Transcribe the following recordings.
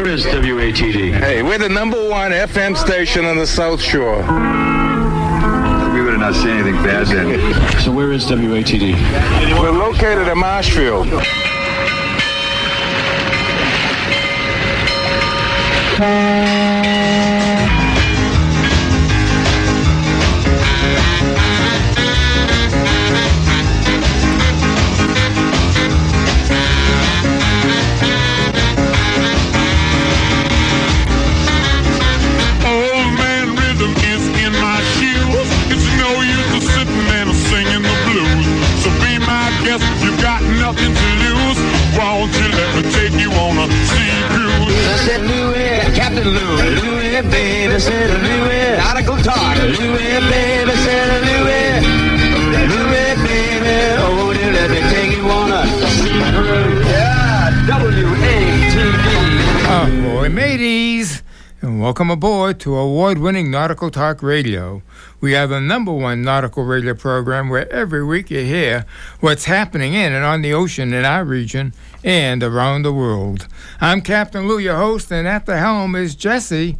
Where is WATD? Hey, we're the number one FM station on the South Shore. We would have not seen anything bad then. So where is WATD? We're located in Marshfield. Old nothing to lose. Won't you let me take you on a sea cruise? I said Louis, Captain Louis, Louis, baby, said Louis, article talk, Louis, baby, said Louis, Louis, baby, oh, you let me take you on a sea cruise. Yeah, W-A-T-D. Ahoy, oh, mateys! And welcome aboard to award winning Nautical Talk Radio. We are the number one nautical radio program where every week you hear what's happening in and on the ocean in our region and around the world. I'm Captain Lou, your host, and at the helm is Jesse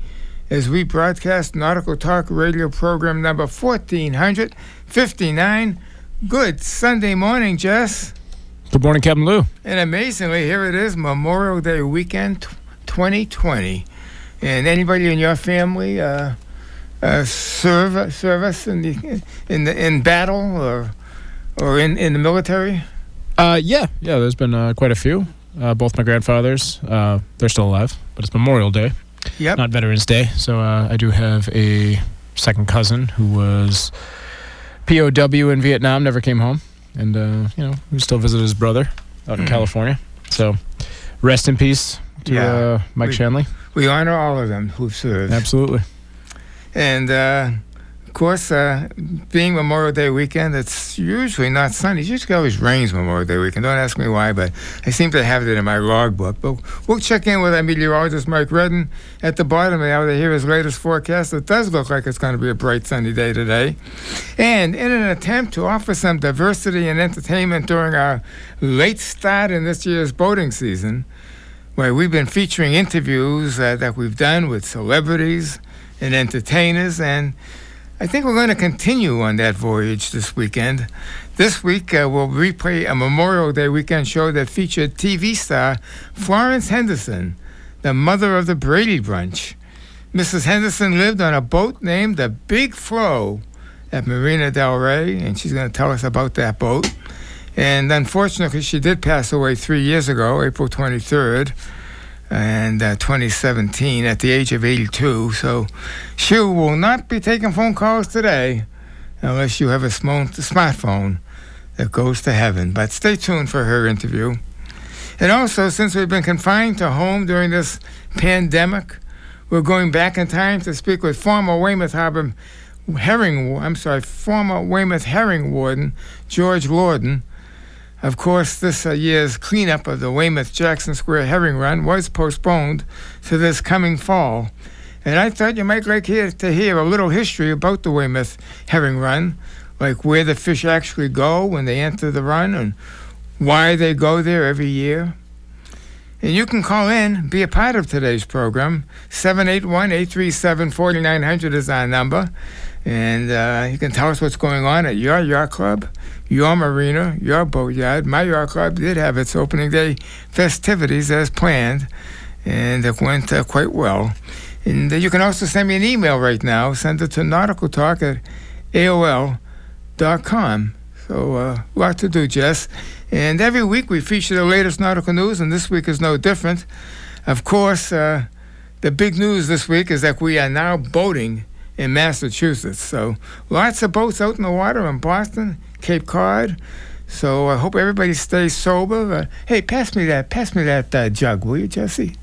as we broadcast Nautical Talk Radio program number 1459. Good Sunday morning, Jess. Good morning, Captain Lou. And amazingly, here it is, Memorial Day weekend 2020. And anybody in your family uh, uh, serve service in the in the in battle or or in, in the military? Uh, yeah, yeah. There's been uh, quite a few. Uh, both my grandfathers, uh, they're still alive, but it's Memorial Day, Yep. not Veterans Day. So uh, I do have a second cousin who was POW in Vietnam, never came home, and uh, you know we still visit his brother out in Mhm. California. So rest in peace to Yeah. uh, Mike We- Shanley. We honor all of them who've served. Absolutely. And uh, of course, uh, being Memorial Day weekend, it's usually not sunny. It usually always rains Memorial Day weekend. Don't ask me why, but I seem to have it in my logbook. But we'll check in with our meteorologist, Mike Redden, at the bottom of the hour to hear his latest forecast. It does look like it's going to be a bright, sunny day today. And in an attempt to offer some diversity and entertainment during our late start in this year's boating season, where we've been featuring interviews uh, that we've done with celebrities and entertainers, and I think we're going to continue on that voyage this weekend. This week, uh, we'll replay a Memorial Day weekend show that featured TV star Florence Henderson, the mother of the Brady Bunch. Mrs. Henderson lived on a boat named the Big Flow at Marina Del Rey, and she's going to tell us about that boat. And unfortunately, she did pass away three years ago, April 23rd, and uh, 2017, at the age of 82. So she will not be taking phone calls today unless you have a smo- smartphone that goes to heaven. But stay tuned for her interview. And also, since we've been confined to home during this pandemic, we're going back in time to speak with former Weymouth Harbor herring, I'm sorry, former Weymouth herring warden George Loring. Of course, this uh, year's cleanup of the Weymouth Jackson Square herring run was postponed to this coming fall. And I thought you might like hear, to hear a little history about the Weymouth herring run, like where the fish actually go when they enter the run and why they go there every year. And you can call in, be a part of today's program. 781 837 4900 is our number. And uh, you can tell us what's going on at your yacht club, your marina, your boatyard. My yacht club did have its opening day festivities as planned, and it went uh, quite well. And uh, you can also send me an email right now. Send it to nauticaltalk at AOL.com. So, uh, a lot to do, Jess. And every week we feature the latest nautical news, and this week is no different. Of course, uh, the big news this week is that we are now boating in Massachusetts. So, lots of boats out in the water in Boston, Cape Cod. So, I hope everybody stays sober. Uh, hey, pass me that, pass me that uh, jug, will you, Jesse?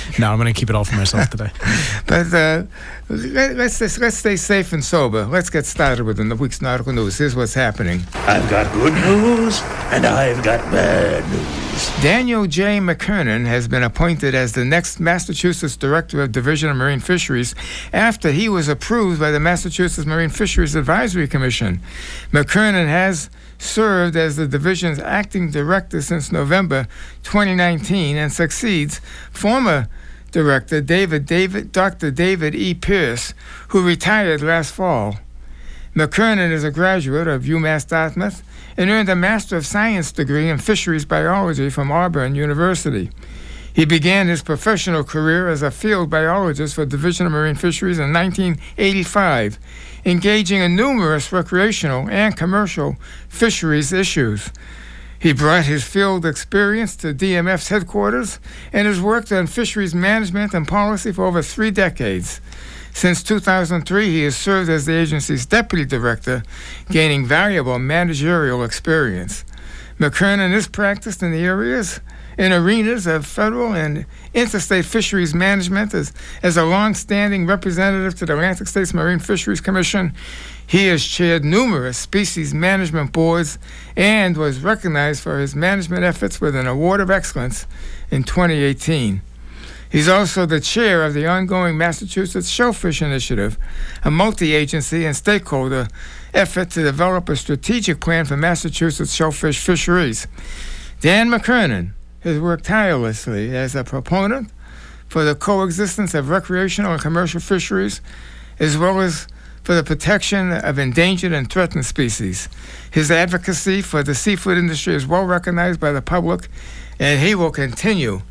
No, I'm going to keep it all for myself today. But uh, let, let's just, let's stay safe and sober. Let's get started with the week's nautical news. Here's what's happening. I've got good news and I've got bad news. Daniel J. McKernan has been appointed as the next Massachusetts Director of Division of Marine Fisheries after he was approved by the Massachusetts Marine Fisheries Advisory Commission. McKernan has served as the division's acting director since November 2019 and succeeds former director David David Dr. David E. Pierce, who retired last fall. McKernan is a graduate of UMass Dartmouth and earned a Master of Science degree in Fisheries Biology from Auburn University. He began his professional career as a field biologist for Division of Marine Fisheries in 1985, engaging in numerous recreational and commercial fisheries issues. He brought his field experience to DMF's headquarters and has worked on fisheries management and policy for over three decades. Since 2003, he has served as the agency's deputy director, gaining valuable managerial experience. McKernan is practiced in the areas in arenas of federal and interstate fisheries management as, as a long-standing representative to the Atlantic States Marine Fisheries Commission. He has chaired numerous species management boards and was recognized for his management efforts with an Award of Excellence in 2018. He's also the chair of the ongoing Massachusetts Shellfish Initiative, a multi agency and stakeholder effort to develop a strategic plan for Massachusetts shellfish fisheries. Dan McKernan has worked tirelessly as a proponent for the coexistence of recreational and commercial fisheries, as well as for the protection of endangered and threatened species. His advocacy for the seafood industry is well recognized by the public, and he will continue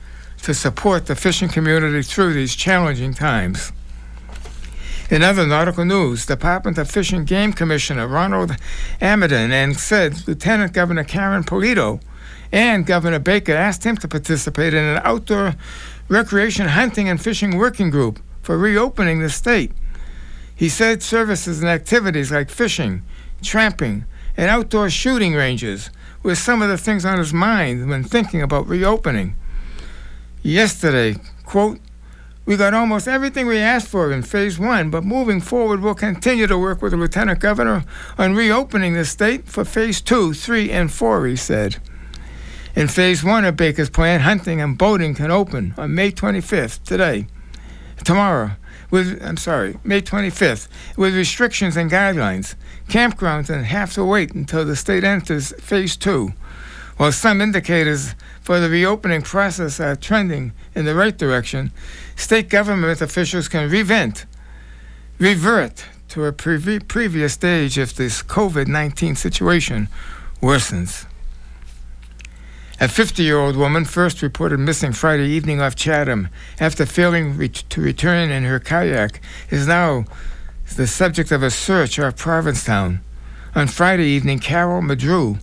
to support the fishing community through these challenging times. In other nautical news, Department of Fish and Game Commissioner Ronald Amidon and said Lieutenant Governor Karen Polito and Governor Baker asked him to participate in an outdoor recreation hunting and fishing working group for reopening the state. He said services and activities like fishing, tramping, and outdoor shooting ranges were some of the things on his mind when thinking about reopening. Yesterday, quote, we got almost everything we asked for in phase one, but moving forward, we'll continue to work with the lieutenant governor on reopening the state for phase two, three, and four, he said. In phase one of Baker's plan, hunting and boating can open on May 25th, today, tomorrow, with, I'm sorry, May 25th, with restrictions and guidelines. Campgrounds and have to wait until the state enters phase two. While some indicators for the reopening process are trending in the right direction, state government officials can revent, revert to a previ- previous stage if this COVID 19 situation worsens. A 50 year old woman first reported missing Friday evening off Chatham after failing to return in her kayak is now the subject of a search off Provincetown. On Friday evening, Carol Madrew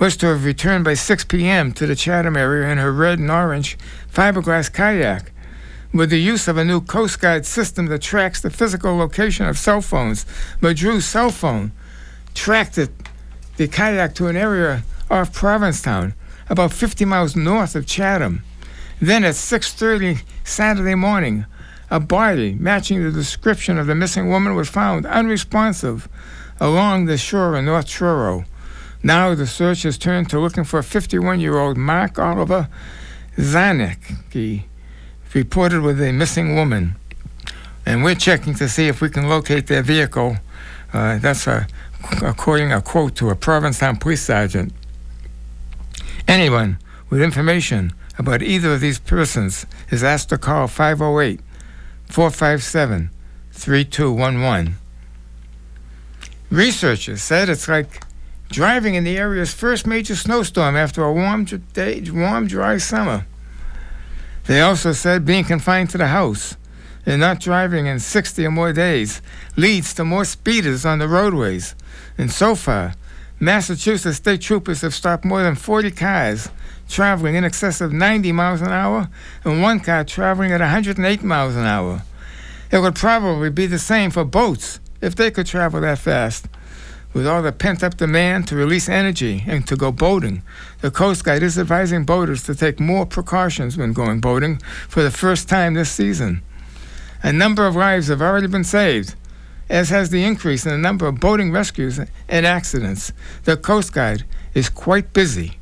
was to have returned by 6 p.m. to the Chatham area in her red and orange fiberglass kayak. With the use of a new Coast Guard system that tracks the physical location of cell phones, Madrew's cell phone tracked it, the kayak to an area off Provincetown, about 50 miles north of Chatham. Then at 6:30 Saturday morning, a body matching the description of the missing woman was found unresponsive along the shore in North Truro. Now the search has turned to looking for 51 year old Mark Oliver Zanicki, reported with a missing woman. And we're checking to see if we can locate their vehicle. Uh, that's a, according a quote to a Provincetown police sergeant. Anyone with information about either of these persons is asked to call 508 457 3211. Researchers said it's like driving in the area's first major snowstorm after a warm, day, warm, dry summer. They also said being confined to the house and not driving in 60 or more days leads to more speeders on the roadways. And so far, Massachusetts state troopers have stopped more than 40 cars traveling in excess of 90 miles an hour and one car traveling at 108 miles an hour. It would probably be the same for boats if they could travel that fast. With all the pent up demand to release energy and to go boating, the Coast Guard is advising boaters to take more precautions when going boating for the first time this season. A number of lives have already been saved, as has the increase in the number of boating rescues and accidents. The Coast Guard is quite busy.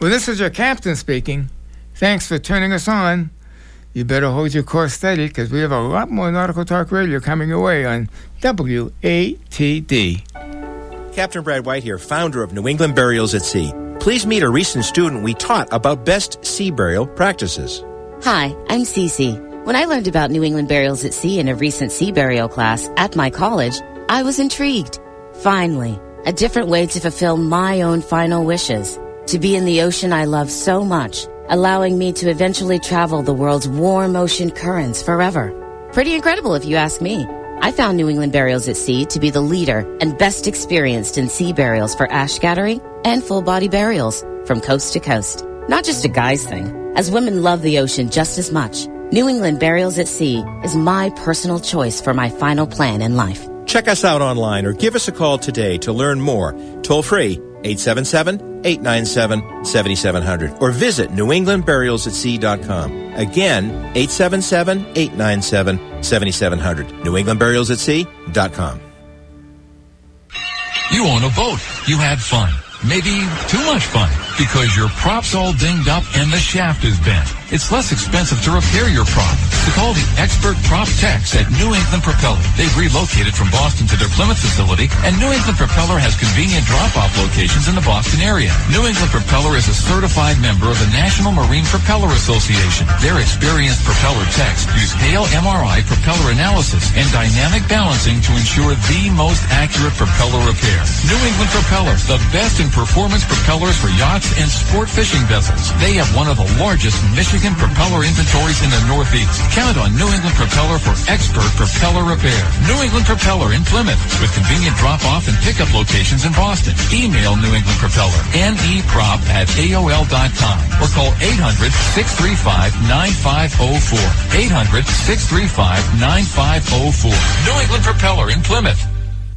Well, this is your captain speaking. Thanks for turning us on. You better hold your course steady because we have a lot more Nautical Talk Radio coming your way on WATD. Captain Brad White here, founder of New England Burials at Sea. Please meet a recent student we taught about best sea burial practices. Hi, I'm Cece. When I learned about New England burials at sea in a recent sea burial class at my college, I was intrigued. Finally, a different way to fulfill my own final wishes. To be in the ocean I love so much, allowing me to eventually travel the world's warm ocean currents forever. Pretty incredible if you ask me. I found New England Burials at Sea to be the leader and best experienced in sea burials for ash scattering and full body burials from coast to coast. Not just a guy's thing, as women love the ocean just as much. New England Burials at Sea is my personal choice for my final plan in life. Check us out online or give us a call today to learn more. Toll free 877-897-7700 or visit newenglandburialsatsea.com. Again, 877-897-7700. newenglandburialsatsea.com. You own a boat. You had fun. Maybe too much fun because your prop's all dinged up and the shaft is bent. It's less expensive to repair your prop. So call the expert prop techs at New England Propeller. They've relocated from Boston to their Plymouth facility, and New England Propeller has convenient drop-off locations in the Boston area. New England Propeller is a certified member of the National Marine Propeller Association. Their experienced propeller techs use Hale MRI propeller analysis and dynamic balancing to ensure the most accurate propeller repair. New England Propeller, the best in performance propellers for yachts and sport fishing vessels. They have one of the largest Michigan propeller inventories in the Northeast. Count on New England Propeller for expert propeller repair. New England Propeller in Plymouth with convenient drop-off and pickup locations in Boston. Email New England Propeller, neprop at AOL.com or call 800-635-9504. 800-635-9504. New England Propeller in Plymouth.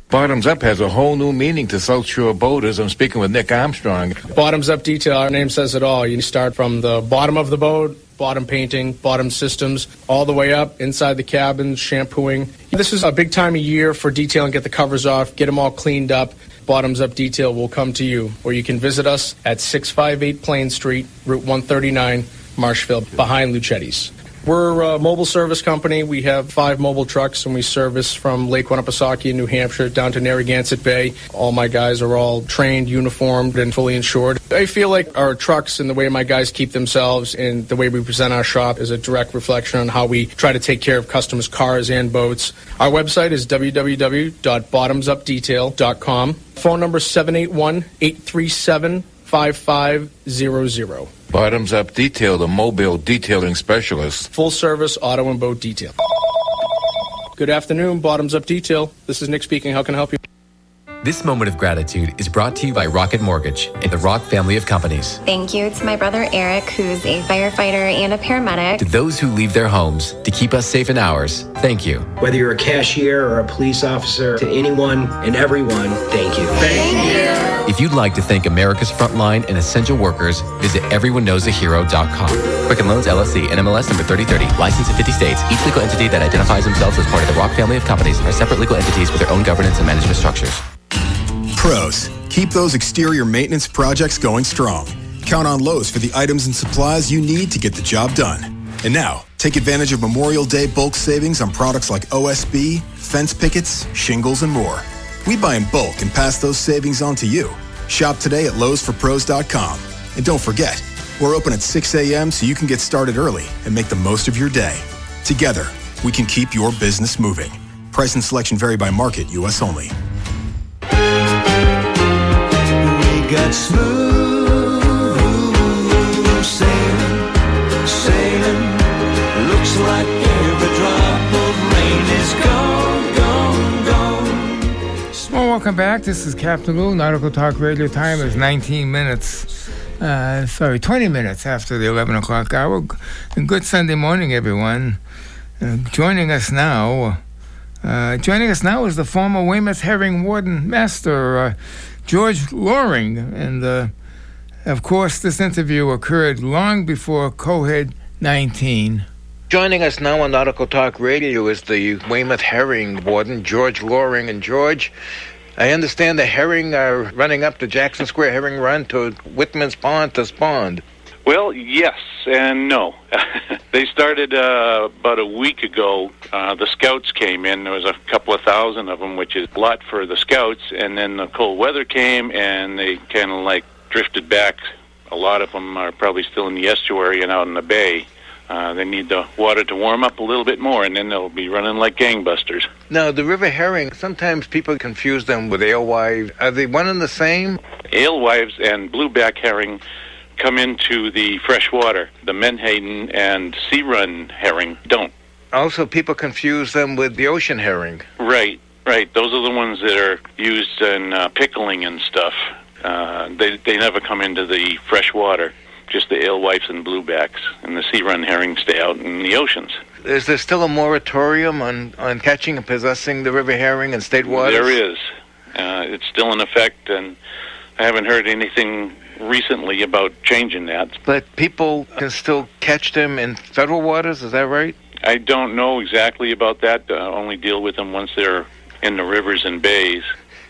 Bottoms Up has a whole new meaning to South Shore boaters. I'm speaking with Nick Armstrong. Bottoms up detail, our name says it all. You start from the bottom of the boat, bottom painting, bottom systems, all the way up inside the cabins, shampooing. This is a big time of year for detailing, get the covers off, get them all cleaned up. Bottoms Up Detail will come to you, or you can visit us at 658 Plain Street, Route 139, Marshfield, behind Luchetti's. We're a mobile service company. We have five mobile trucks, and we service from Lake Winnipesaukee in New Hampshire down to Narragansett Bay. All my guys are all trained, uniformed, and fully insured. I feel like our trucks and the way my guys keep themselves and the way we present our shop is a direct reflection on how we try to take care of customers' cars and boats. Our website is www.bottomsupdetail.com. Phone number 781 837 5500. Bottoms Up Detail, the mobile detailing specialist. Full service auto and boat detail. Good afternoon, Bottoms Up Detail. This is Nick speaking. How can I help you? This moment of gratitude is brought to you by Rocket Mortgage and the Rock family of companies. Thank you to my brother Eric, who's a firefighter and a paramedic. To those who leave their homes to keep us safe in ours, thank you. Whether you're a cashier or a police officer, to anyone and everyone, thank you. Thank you. If you'd like to thank America's frontline and essential workers, visit everyoneknowsahero.com. Quicken Loans LLC, NMLS number 3030, licensed in 50 states. Each legal entity that identifies themselves as part of the Rock family of companies are separate legal entities with their own governance and management structures. Pros, keep those exterior maintenance projects going strong. Count on Lowe's for the items and supplies you need to get the job done. And now, take advantage of Memorial Day bulk savings on products like OSB, fence pickets, shingles, and more. We buy in bulk and pass those savings on to you. Shop today at lowesforpros.com. And don't forget, we're open at 6 a.m. so you can get started early and make the most of your day. Together, we can keep your business moving. Price and selection vary by market, U.S. only. Got smooth sailing, sailing. Looks like every drop of rain is gone, gone, gone. Well, welcome back. This is Captain Lou. Nautical Talk Radio time is 19 minutes. Uh, sorry, 20 minutes after the 11 o'clock hour. And good Sunday morning, everyone. Uh, joining us now, uh, joining us now is the former Weymouth Herring Warden Master uh, George Loring, and uh, of course, this interview occurred long before COVID 19. Joining us now on Nautical Talk Radio is the Weymouth Herring Warden, George Loring. And George, I understand the herring are running up the Jackson Square herring run to Whitman's Pond to spawn. Well, yes and no. they started uh, about a week ago. Uh, the scouts came in. There was a couple of thousand of them, which is a lot for the scouts. And then the cold weather came, and they kind of like drifted back. A lot of them are probably still in the estuary and out in the bay. Uh, they need the water to warm up a little bit more, and then they'll be running like gangbusters. Now, the river herring, sometimes people confuse them with alewives. Are they one and the same? Alewives and blueback herring come into the fresh water. The menhaden and sea run herring don't. Also, people confuse them with the ocean herring. Right, right. Those are the ones that are used in uh, pickling and stuff. Uh, they they never come into the fresh water. Just the alewives and bluebacks, and the sea run herring stay out in the oceans. Is there still a moratorium on, on catching and possessing the river herring in state waters? There is. Uh, it's still in effect, and I haven't heard anything recently about changing that. But people can still catch them in federal waters, is that right? I don't know exactly about that. I only deal with them once they're in the rivers and bays.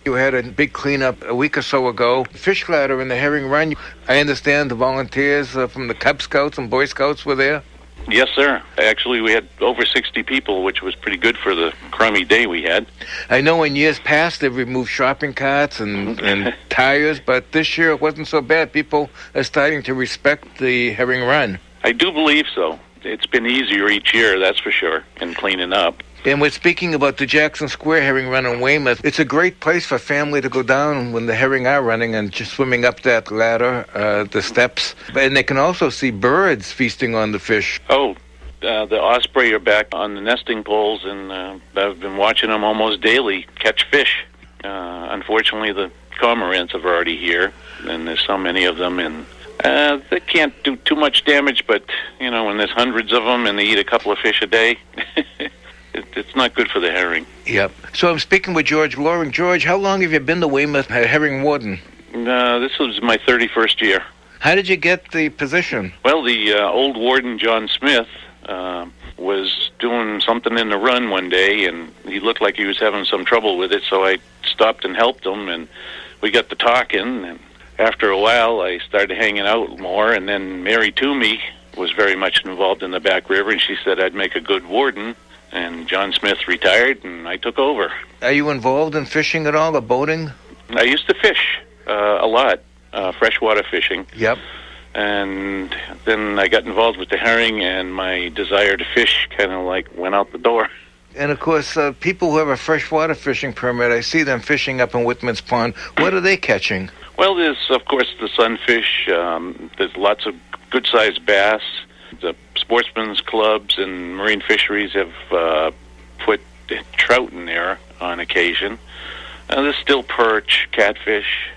You had a big cleanup a week or so ago. Fish ladder in the herring run. I understand the volunteers uh, from the Cub Scouts and Boy Scouts were there. Yes, sir. Actually, we had over 60 people, which was pretty good for the crummy day we had. I know in years past they've removed shopping carts and, mm-hmm. and tires, but this year it wasn't so bad. People are starting to respect the herring run. I do believe so. It's been easier each year, that's for sure, in cleaning up. And we're speaking about the Jackson Square herring run in Weymouth. It's a great place for family to go down when the herring are running and just swimming up that ladder, uh, the steps. And they can also see birds feasting on the fish. Oh, uh, the osprey are back on the nesting poles, and uh, I've been watching them almost daily catch fish. Uh, unfortunately, the cormorants are already here, and there's so many of them, and uh, they can't do too much damage. But you know, when there's hundreds of them and they eat a couple of fish a day, it's not good for the herring. Yep. So I'm speaking with George Loring. George, how long have you been the Weymouth herring warden? Uh, this was my 31st year. How did you get the position? Well, the uh, old warden, John Smith, uh, was doing something in the run one day, and he looked like he was having some trouble with it, so I stopped and helped him, and we got to talking, and after a while, I started hanging out more, and then Mary Toomey was very much involved in the back river, and she said I'd make a good warden, and John Smith retired, and I took over. Are you involved in fishing at all, or boating? I used to fish uh, a lot, uh, freshwater fishing. Yep. And then I got involved with the herring, and my desire to fish kind of like went out the door. And of course, uh, people who have a freshwater fishing permit, I see them fishing up in Whitman's Pond. What are they catching? Well, there's of course the sunfish. Um, there's lots of good-sized bass. The sportsmen's clubs and marine fisheries have uh, put trout in there on occasion. Uh, there's still perch, catfish,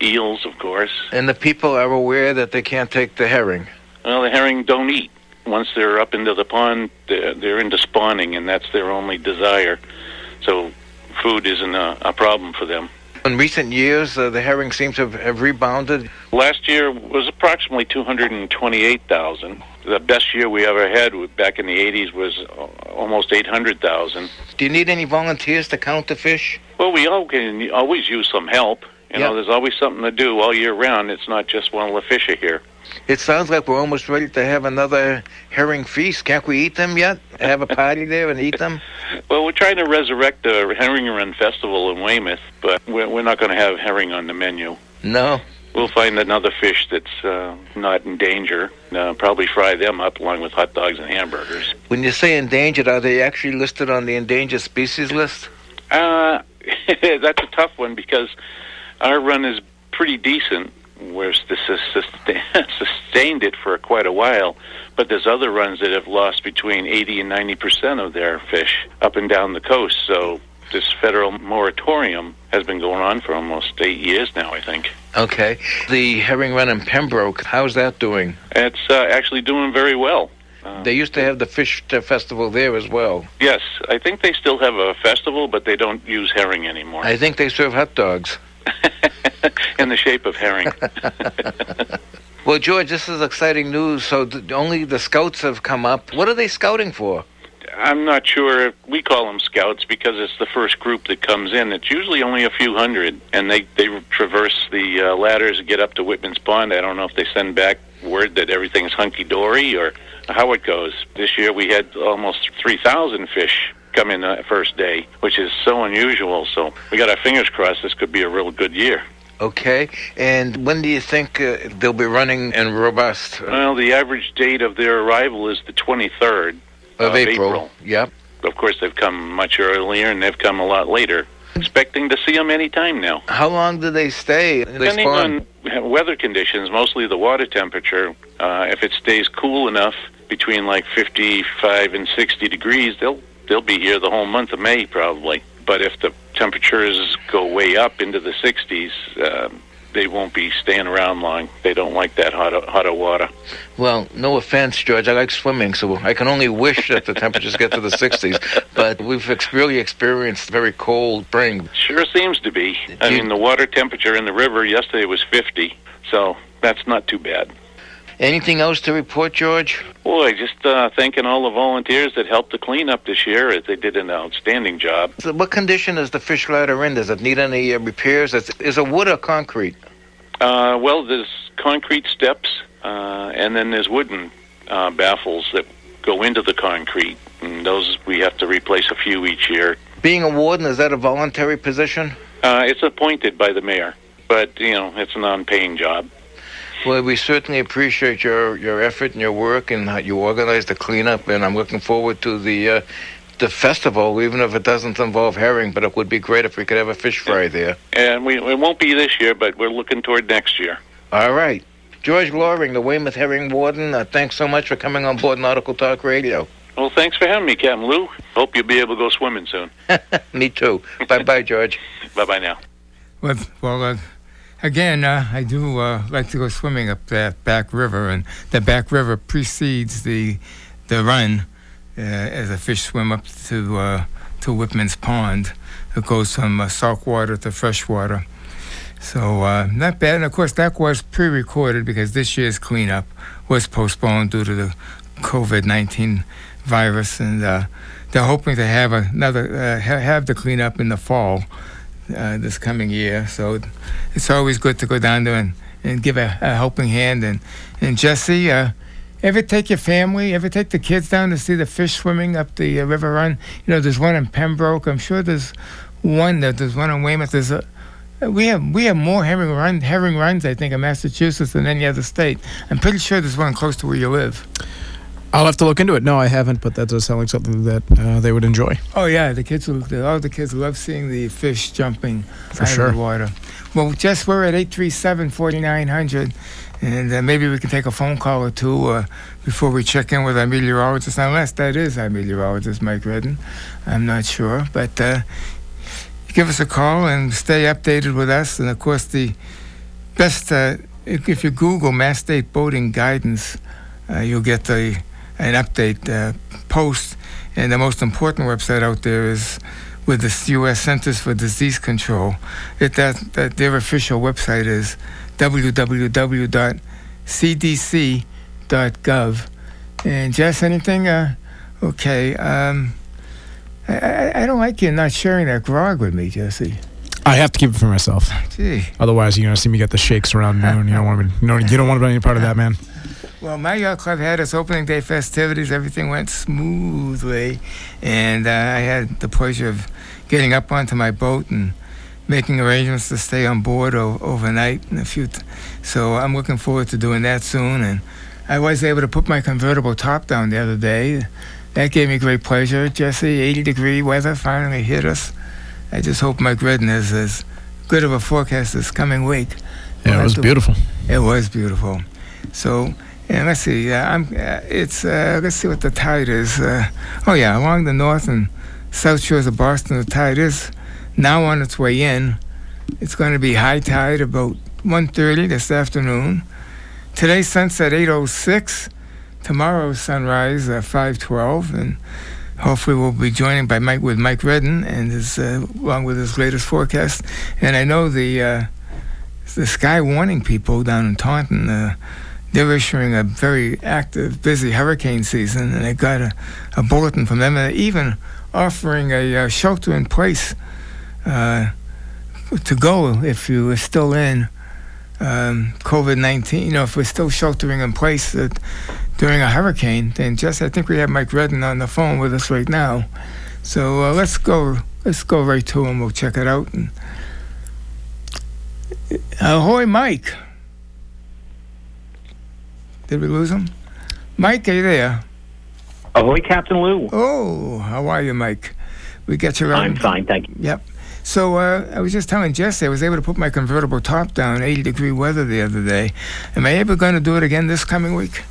eels, of course. And the people are aware that they can't take the herring. Well, the herring don't eat. Once they're up into the pond, they're, they're into spawning, and that's their only desire. So food isn't a, a problem for them. In recent years, uh, the herring seems to have, have rebounded. Last year was approximately 228,000. The best year we ever had back in the 80s was uh, almost 800,000. Do you need any volunteers to count the fish? Well, we all can always use some help. You know, there's always something to do all year round. It's not just one of the fish are here. It sounds like we're almost ready to have another herring feast. Can't we eat them yet? Have a party there and eat them? Well, we're trying to resurrect the Herring Run Festival in Weymouth, but we're, we're not going to have herring on the menu. No. We'll find another fish that's uh, not in danger. Uh, probably fry them up along with hot dogs and hamburgers. When you say endangered, are they actually listed on the endangered species list? Uh, that's a tough one because our run is pretty decent. We're sus- sustained it for quite a while, but there's other runs that have lost between 80 and 90 percent of their fish up and down the coast. So this federal moratorium has been going on for almost eight years now, I think. Okay. The herring run in Pembroke, how's that doing? It's uh, actually doing very well. Uh, They used to have the fish uh, festival there as well. Yes, I think they still have a festival, but they don't use herring anymore. I think they serve hot dogs. in the shape of herring. Well, George, this is exciting news. So th- only the scouts have come up. What are they scouting for? I'm not sure. We call them scouts because it's the first group that comes in. It's usually only a few hundred, and they they traverse the uh, ladders and get up to Whitman's Pond. I don't know if they send back word that everything's hunky dory or how it goes. This year we had almost 3,000 fish come in the first day, which is so unusual. So we got our fingers crossed. This could be a real good year. Okay. And when do you think uh, they'll be running and robust? Well, the average date of their arrival is the 23rd Of April. Yep. Of course, they've come much earlier and they've come a lot later. Expecting to see them any time now. How long do they stay? They Depending spawn- on weather conditions, mostly the water temperature, uh, if it stays cool enough between like 55 and 60 degrees, they'll they'll be here the whole month of May probably. But if the temperatures go way up into the 60s, uh, they won't be staying around long. They don't like that hot hotter water. Well, no offense, George. I like swimming, so I can only wish that the temperatures get to the 60s. But we've ex- really experienced very cold spring. Sure seems to be. I you- mean, the water temperature in the river yesterday was 50, so that's not too bad. Anything else to report, George? Boy, just uh, thanking all the volunteers that helped the cleanup this year. They did an outstanding job. So what condition is the fish ladder in? Does it need any uh, repairs? Is, is it wood or concrete? Uh, well, there's concrete steps, uh, and then there's wooden uh, baffles that go into the concrete, and those we have to replace a few each year. Being a warden, is that a voluntary position? Uh, it's appointed by the mayor, but you know it's a non-paying job. Well, we certainly appreciate your, your effort and your work and how you organize the cleanup, and I'm looking forward to the uh, the festival, even if it doesn't involve herring. But it would be great if we could have a fish fry there. And we it won't be this year, but we're looking toward next year. All right. George Loring, the Weymouth Herring Warden, uh, thanks so much for coming on board Nautical Talk Radio. Well, thanks for having me, Captain Lou. Hope you'll be able to go swimming soon. Me too. bye bye, George. Bye bye now. Well, well uh, again, uh, I do uh, like to go swimming up that back river, and the back river precedes the the run uh, as the fish swim up to uh, to Whitman's Pond. It goes from uh, salt water to fresh water. So uh, not bad. And of course, that was pre-recorded because this year's cleanup was postponed due to the COVID-19 virus, and they're hoping to have another ha- have the cleanup in the fall uh, this coming year. So it's always good to go down there and, and give a, a helping hand. And and Jesse, uh, ever take your family, ever take the kids down to see the fish swimming up the uh, river run? You know, there's one in Pembroke. I'm sure there's one that there's one in Weymouth. There's a we have we have more herring run herring runs I think in Massachusetts than any other state. I'm pretty sure there's one close to where you live. I'll have to look into it. No, I haven't, but that does sound like something that uh, they would enjoy. Oh yeah, the kids will. the- All the kids love seeing the fish jumping For out sure. of the water. Well, just we're at 837-4900, and uh, maybe we can take a phone call or two uh, before we check in with our meteorologist. Unless that is our meteorologist, Mike Redden. I'm not sure, but uh, give us a call and stay updated with us. And of course, the best uh, if, if you Google Mass State Boating Guidance, uh, you'll get the an update uh, post. And the most important website out there is with the U.S. Centers for Disease Control. It that, that their official website is www.cdc.gov. And Jess, anything? Uh, okay. Um, I, I, don't like you not sharing that grog with me, Jesse. I have to keep it for myself. Gee. Otherwise, you're gonna see me get the shakes around noon. You don't want me. You don't want to be any part of that, man. Well, my yacht club had its opening day festivities. Everything went smoothly, and uh, I had the pleasure of getting up onto my boat and making arrangements to stay on board o- overnight. And a few, t- so I'm looking forward to doing that soon. And I was able to put my convertible top down the other day. That gave me great pleasure. Jesse, 80 degree weather finally hit us. I just hope Mike Redden is as good of a forecast this coming week. Yeah, We'll it was to- beautiful. it was beautiful. So, and let's see. Uh, I'm. Uh, it's. Uh, let's see what the tide is. Uh, oh yeah, along the north and south shores of Boston, the tide is now on its way in. It's going to be high tide about 1:30 this afternoon. Today's sunset 8:06. Tomorrow's sunrise uh, 5:12, and hopefully we'll be joining by Mike with Mike Redden and his along with his latest forecast. And I know the. The SKYWARN people down in Taunton, uh, they're issuing a very active, busy hurricane season, and they got a, a bulletin from them, and they're even offering a uh, shelter in place uh, to go if you are still in um, COVID 19. You know, if we're still sheltering in place uh, during a hurricane, then just I think we have Mike Redden on the phone with us right now. So uh, let's go. Let's go right to him. We'll check it out. And, ahoy, Mike. Did we lose him? Mike, are you there? Ahoy, Captain Lou. Oh, how are you, Mike? We get you. I'm fine, thank you. Yep. So uh, I was just telling Jesse I was able to put my convertible top down, 80 degree weather the other day. Am I ever going to do it again this coming week?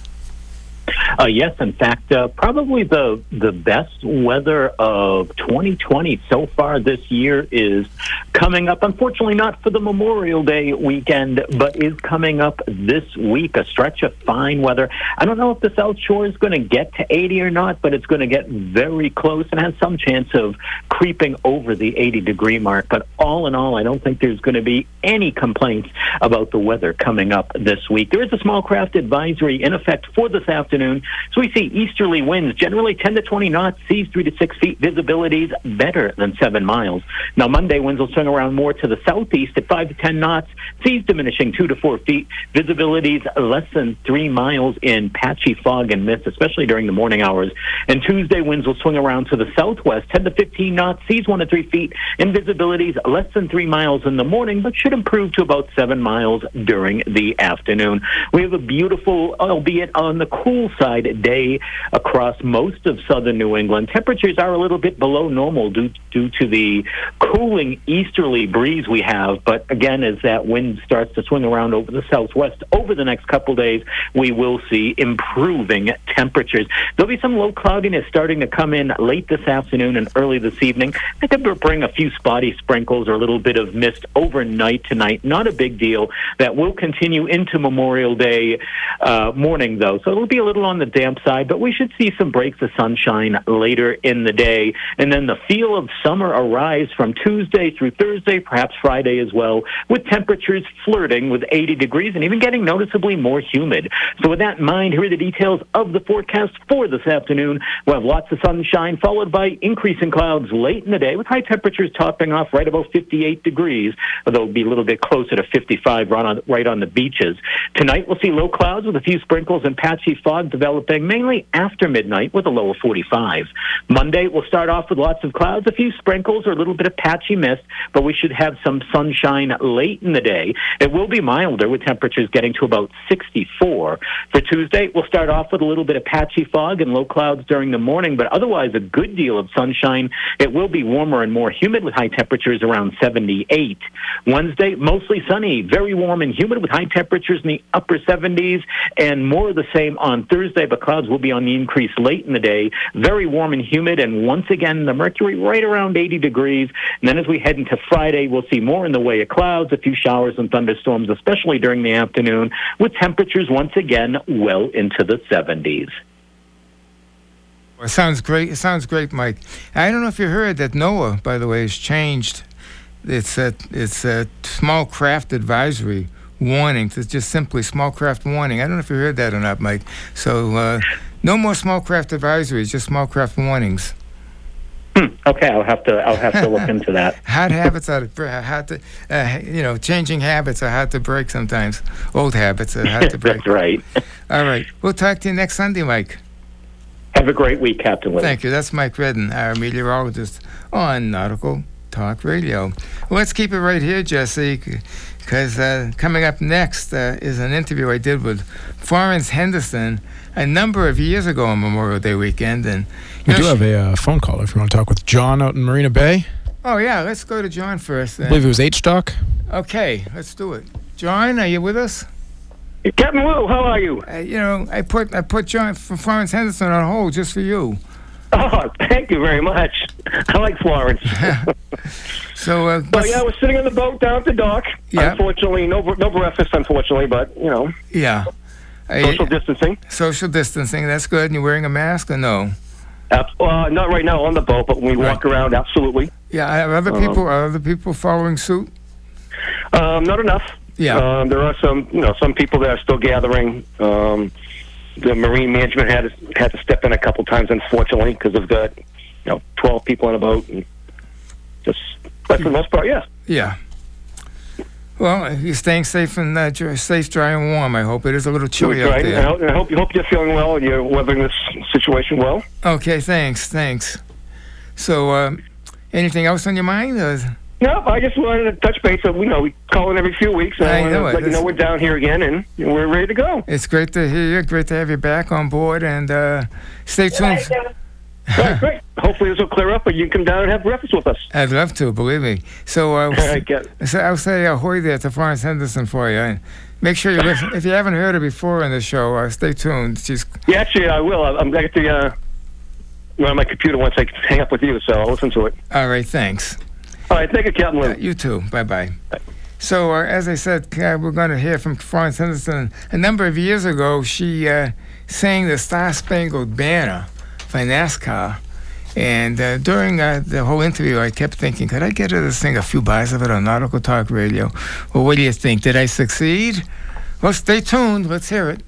Uh, yes, in fact, uh, probably the the best weather of 2020 so far this year is coming up. Unfortunately, not for the Memorial Day weekend, but is coming up this week. A stretch of fine weather. I don't know if the South Shore is going to get to 80 or not, but it's going to get very close and has some chance of creeping over the 80 degree mark. But all in all, I don't think there's going to be any complaints about the weather coming up this week. There is a small craft advisory in effect for this afternoon. So we see easterly winds, generally 10 to 20 knots, seas 3 to 6 feet, visibilities better than 7 miles. Now, Monday, winds will swing around more to the southeast at 5 to 10 knots, seas diminishing 2 to 4 feet, visibilities less than 3 miles in patchy fog and mist, especially during the morning hours. And Tuesday, winds will swing around to the southwest, 10 to 15 knots, seas 1 to 3 feet, and visibilities less than 3 miles in the morning, but should improve to about 7 miles during the afternoon. We have a beautiful, albeit on the cool side, day across most of southern New England. Temperatures are a little bit below normal due, due to the cooling easterly breeze we have. But again, as that wind starts to swing around over the southwest over the next couple days, we will see improving temperatures. There'll be some low cloudiness starting to come in late this afternoon and early this evening. I could bring a few spotty sprinkles or a little bit of mist overnight tonight. Not a big deal. That will continue into Memorial Day uh, morning, though. So it'll be a little on the damp side, but we should see some breaks of sunshine later in the day. And then the feel of summer arrives from Tuesday through Thursday, perhaps Friday as well, with temperatures flirting with 80 degrees and even getting noticeably more humid. So with that in mind, here are the details of the forecast for this afternoon. We'll have lots of sunshine, followed by increasing clouds late in the day, with high temperatures topping off right about 58 degrees, although it'll be a little bit closer to 55 right on, right on the beaches. Tonight, we'll see low clouds with a few sprinkles and patchy fog developing mainly after midnight with a low of 45. Monday, we'll start off with lots of clouds, a few sprinkles or a little bit of patchy mist, but we should have some sunshine late in the day. It will be milder with temperatures getting to about 64. For Tuesday, we'll start off with a little bit of patchy fog and low clouds during the morning, but otherwise a good deal of sunshine. It will be warmer and more humid with high temperatures around 78. Wednesday, mostly sunny, very warm and humid with high temperatures in the upper 70s, and more of the same on Thursday, but clouds will be on the increase late in the day. Very warm and humid, and once again, the mercury right around 80 degrees. And then as we head into Friday, we'll see more in the way of clouds, a few showers and thunderstorms, especially during the afternoon, with temperatures once again well into the 70s. Well, it sounds great. It sounds great, Mike. I don't know if you heard that NOAA, by the way, has changed. It's a it's a small craft advisory warning. It's just simply small craft warning. I don't know if you heard that or not, Mike. So uh, no more small craft advisories, just small craft warnings. Hmm. Okay, I'll have to I'll have to look into that. Hard habits are hard to uh, you know changing habits are hard to break sometimes. Old habits are hard to break. That's right. All right, we'll talk to you next Sunday, Mike. Have a great week, Captain. Thank you. That's Mike Redden, our meteorologist on Nautical Talk Radio. Let's keep it right here, Jesse, because uh, coming up next uh, is an interview I did with Florence Henderson a number of years ago on Memorial Day weekend, and we do have a uh, phone call if you want to talk with John out in Marina Bay. Oh yeah, let's go to John first. I believe it was H Stock. Okay, let's do it. John, are you with us? Captain Lou, how are you? Uh, you know, I put I put John from Florence Henderson on hold just for you. Oh, thank you very much. I like Florence. so, uh, so yeah, I was sitting on the boat down at the dock. Yeah. Unfortunately, no no breakfast, unfortunately, but you know. Yeah. Social distancing. Social distancing. That's good. And you're wearing a mask or no? Uh, not right now on the boat, but when we Right. walk around, absolutely. Yeah. Are other Um, people are other people following suit? Um, not enough. Yeah. Um, there are some, you know, some people that are still gathering. Um, the marine management had to, had to step in a couple times, unfortunately, because of the, you know, 12 people on a boat. And just, but for the most part, yeah. Yeah. Well, you're staying safe and uh, dry, safe, dry, and warm. I hope it is a little chilly Right. out And I hope, I hope, hope you're feeling well and you're weathering this situation well. Okay, thanks, thanks. So, um, anything else on your mind? Or? No, I just wanted to touch base. So, you know, we call in every few weeks. And I I, know to it. let you know we're down here again and we're ready to go. It's great to hear you. Great to have you back on board, and uh, stay tuned. Right, great. Hopefully this will clear up, and you can come down and have breakfast with us. I'd love to, believe me. So, uh, All right, get so I'll say ahoy there to Florence Henderson for you. And make sure you listen. If you haven't heard her before in the show, uh, stay tuned. She's Yeah, actually, I will. I'm going to get the uh, run on my computer once I hang up with you, so I'll listen to it. all right. Thanks. All right, thank you, Captain Lou. you too. Bye bye. So, uh, as I said, uh, we're going to hear from Florence Henderson. A number of years ago, she uh, sang the Star Spangled Banner for NASCAR. And uh, during uh, the whole interview, I kept thinking, could I get her to sing a few bars of it on Nautical Talk Radio? Well, what do you think? Did I succeed? Well, stay tuned. Let's hear it.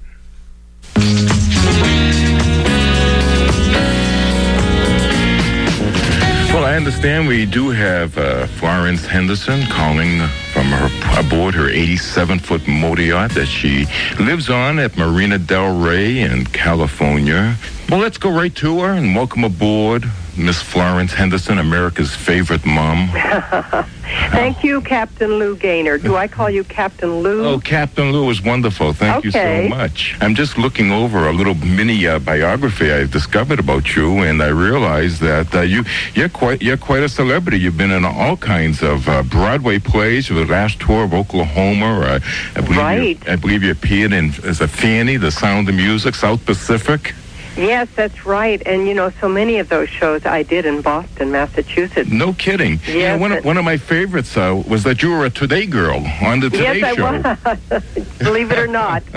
I understand we do have uh, Florence Henderson calling from her aboard her 87-foot motor yacht that she lives on at Marina Del Rey in California. Well, let's go right to her and welcome aboard Miss Florence Henderson, America's favorite mom. Thank you, Captain Lou Gaynor. Do I call you Captain Lou? Oh, Captain Lou is wonderful. Thank you so much. I'm just looking over a little mini uh, biography I've discovered about you, and I realize that uh, you you're quite you're quite a celebrity. You've been in all kinds of uh, Broadway plays. The last tour of Oklahoma. Uh, I believe Right. You, I believe you appeared in as a Fanny, The Sound of Music, South Pacific. Yes, that's right. And you know, so many of those shows I did in Boston, Massachusetts. No kidding. You know, one, of, one of my favorites uh, was that you were a Today girl on the Today yes, Show. I was. Believe it or not.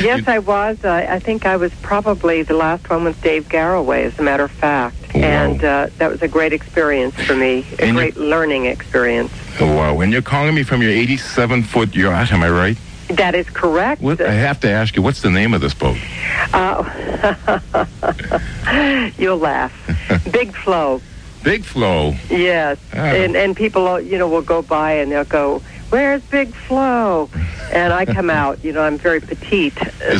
yes, I was. Uh, I think I was probably the last one with Dave Garroway, as a matter of fact. Wow. And uh, that was a great experience for me, a And great learning experience. Oh, wow. And you're calling me from your 87 foot yacht, am I right? That is correct. What, I have to ask you, what's the name of this boat? Uh, you'll laugh. Big Flo. Big Flo. Yes, Oh. and and people, you know, will go by and they'll go, "Where's Big Flo?" And I come out, you know, I'm very petite,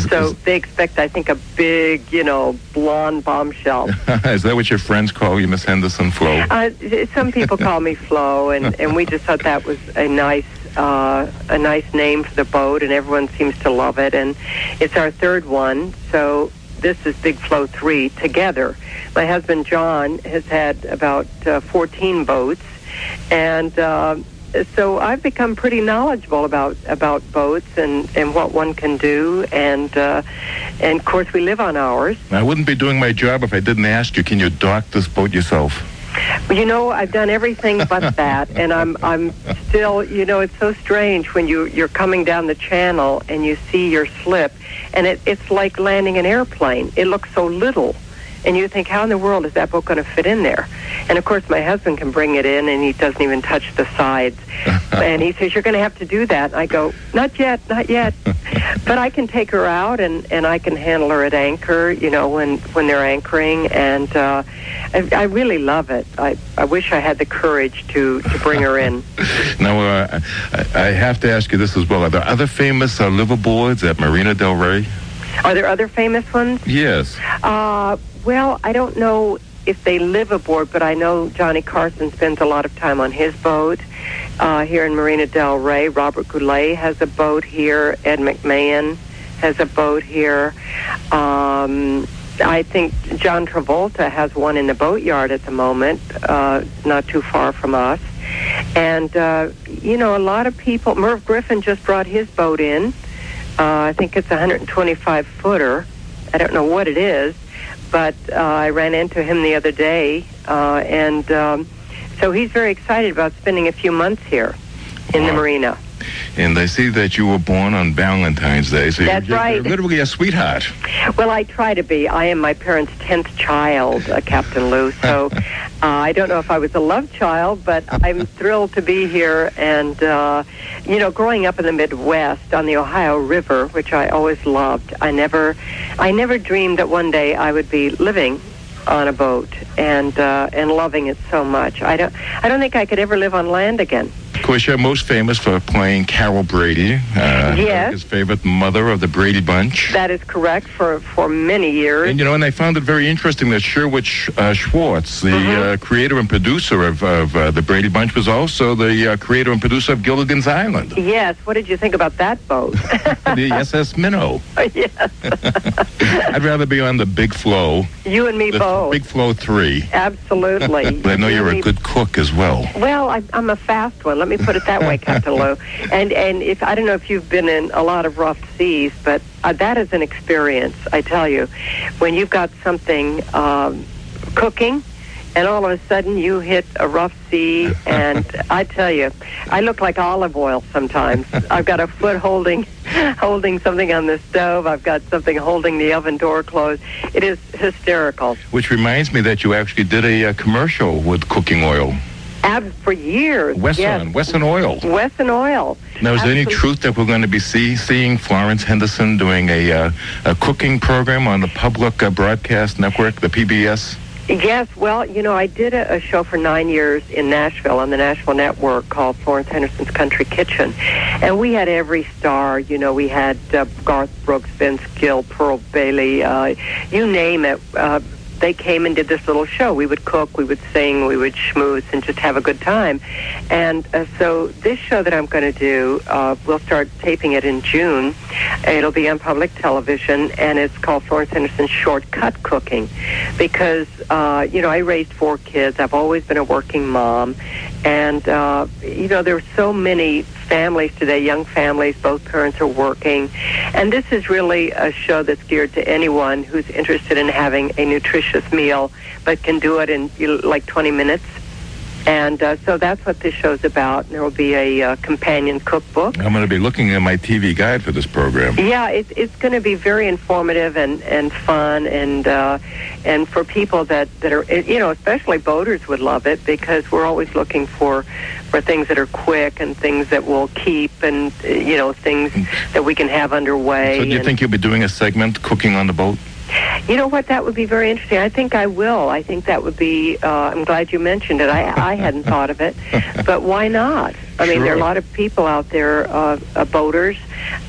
so they expect, I think, a big, you know, blonde bombshell. Is that what your friends call you, Miss Henderson Flo? Uh, some people call me Flo, and and we just thought that was a nice. Uh, a nice name for the boat, and everyone seems to love it. And it's our third one, so this is Big Flo 3 together. My husband John has had about uh, 14 boats, and uh, so I've become pretty knowledgeable about about boats and, and what one can do. And uh, and of course, we live on ours. I wouldn't be doing my job if I didn't ask you, can you dock this boat yourself? Well, You know, I've done everything but that, and I'm I'm still. You know, it's so strange when you you're coming down the channel and you see your slip, and it, it's like landing an airplane. It looks so little, and you think, how in the world is that boat going to fit in there? And of course, my husband can bring it in, and he doesn't even touch the sides. and he says, "You're going to have to do that." And I go, "Not yet, not yet." but I can take her out, and and I can handle her at anchor. You know, when when they're anchoring, and uh, I, I really love it. I I wish I had the courage to to bring her in. Now, uh, I, I have to ask you this as well. Are there other famous uh, liveaboards at Marina Del Rey? Are there other famous ones? Yes. Uh, well, I don't know if they live aboard, but I know Johnny Carson spends a lot of time on his boat uh, here in Marina Del Rey. Robert Goulet has a boat here. Ed McMahon has a boat here. Um, I think John Travolta has one in the boatyard at the moment, uh, not too far from us. And, uh, you know, a lot of people, Merv Griffin just brought his boat in. Uh, I think it's a 125 footer. I don't know what it is, but uh, I ran into him the other day, uh, and um, so he's very excited about spending a few months here in the marina. And I see that you were born on Valentine's Day, so That's you're, right. you're literally a sweetheart. Well, I try to be. I am my parents' tenth child, uh, Captain Lou. So uh, I don't know if I was a love child, but I'm thrilled to be here. And uh, you know, growing up in the Midwest on the Ohio River, which I always loved, I never, I never dreamed that one day I would be living on a boat and uh, and loving it so much. I don't, I don't think I could ever live on land again. Of course, you're most famous for playing Carol Brady, uh, Yes. his favorite mother of the Brady Bunch. That is correct for for many years. And you know, and I found it very interesting that Sherwood Sch- uh, Schwartz, the Mm-hmm. uh, creator and producer of, of uh, the Brady Bunch, was also the uh, creator and producer of Gilligan's Island, Yes. What did you think about that boat? the SS Minnow. yes. I'd rather be on the Big Flo, You and me the both. Big Flo Three. Absolutely. But I know You you're a good cook as well. Well, I, I'm a fast one. Let me put it that way, Captain Lou. And and if I don't know if you've been in a lot of rough seas, but uh, that is an experience. I tell you, when you've got something um, cooking. And all of a sudden, you hit a rough sea, and I tell you, I look like olive oil sometimes. I've got a foot holding, holding something on the stove. I've got something holding the oven door closed. It is hysterical. Which reminds me that you actually did a, uh commercial with cooking oil, Ab for years. Wesson, yes. Wesson Oil. Wesson Oil. Now, is there any truth that we're going to be see, seeing Florence Henderson doing a, uh, a cooking program on the public uh, broadcast network, the PBS? Yes, well, you know, I did a, a show for nine years in Nashville on the Nashville Network called Florence Henderson's Country Kitchen. And we had every star. You know, we had uh, Garth Brooks, Vince Gill, Pearl Bailey, uh, you name it. Uh, they came and did this little show. We would cook, we would sing, we would schmooze, and just have a good time. And uh, so this show that I'm going to do, uh, we'll start taping it in June. It'll be on public television, and it's called Florence Henderson's Shortcut Cooking, because uh, you know I raised four kids. I've always been a working mom, and uh, you know there are so many families today, young families. Both parents are working, and this is really a show that's geared to anyone who's interested in having a nutritious meal, but can do it in you know, like 20 minutes. And uh, so that's what this show's about. There will be a uh, companion cookbook. I'm going to be looking at my TV guide for this program. Yeah, it, it's going to be very informative and, and fun, and uh, and for people that, that are you know especially boaters would love it because we're always looking for for things that are quick and things that will keep and you know things that we can have underway. So, do you and- think you'll be doing a segment, Cooking on the Boat? You know what? That would be very interesting. I think I will. I think that would be. Uh, I'm glad you mentioned it. I, I hadn't thought of it, but why not? I mean, there are a lot of people out there, uh, uh, boaters,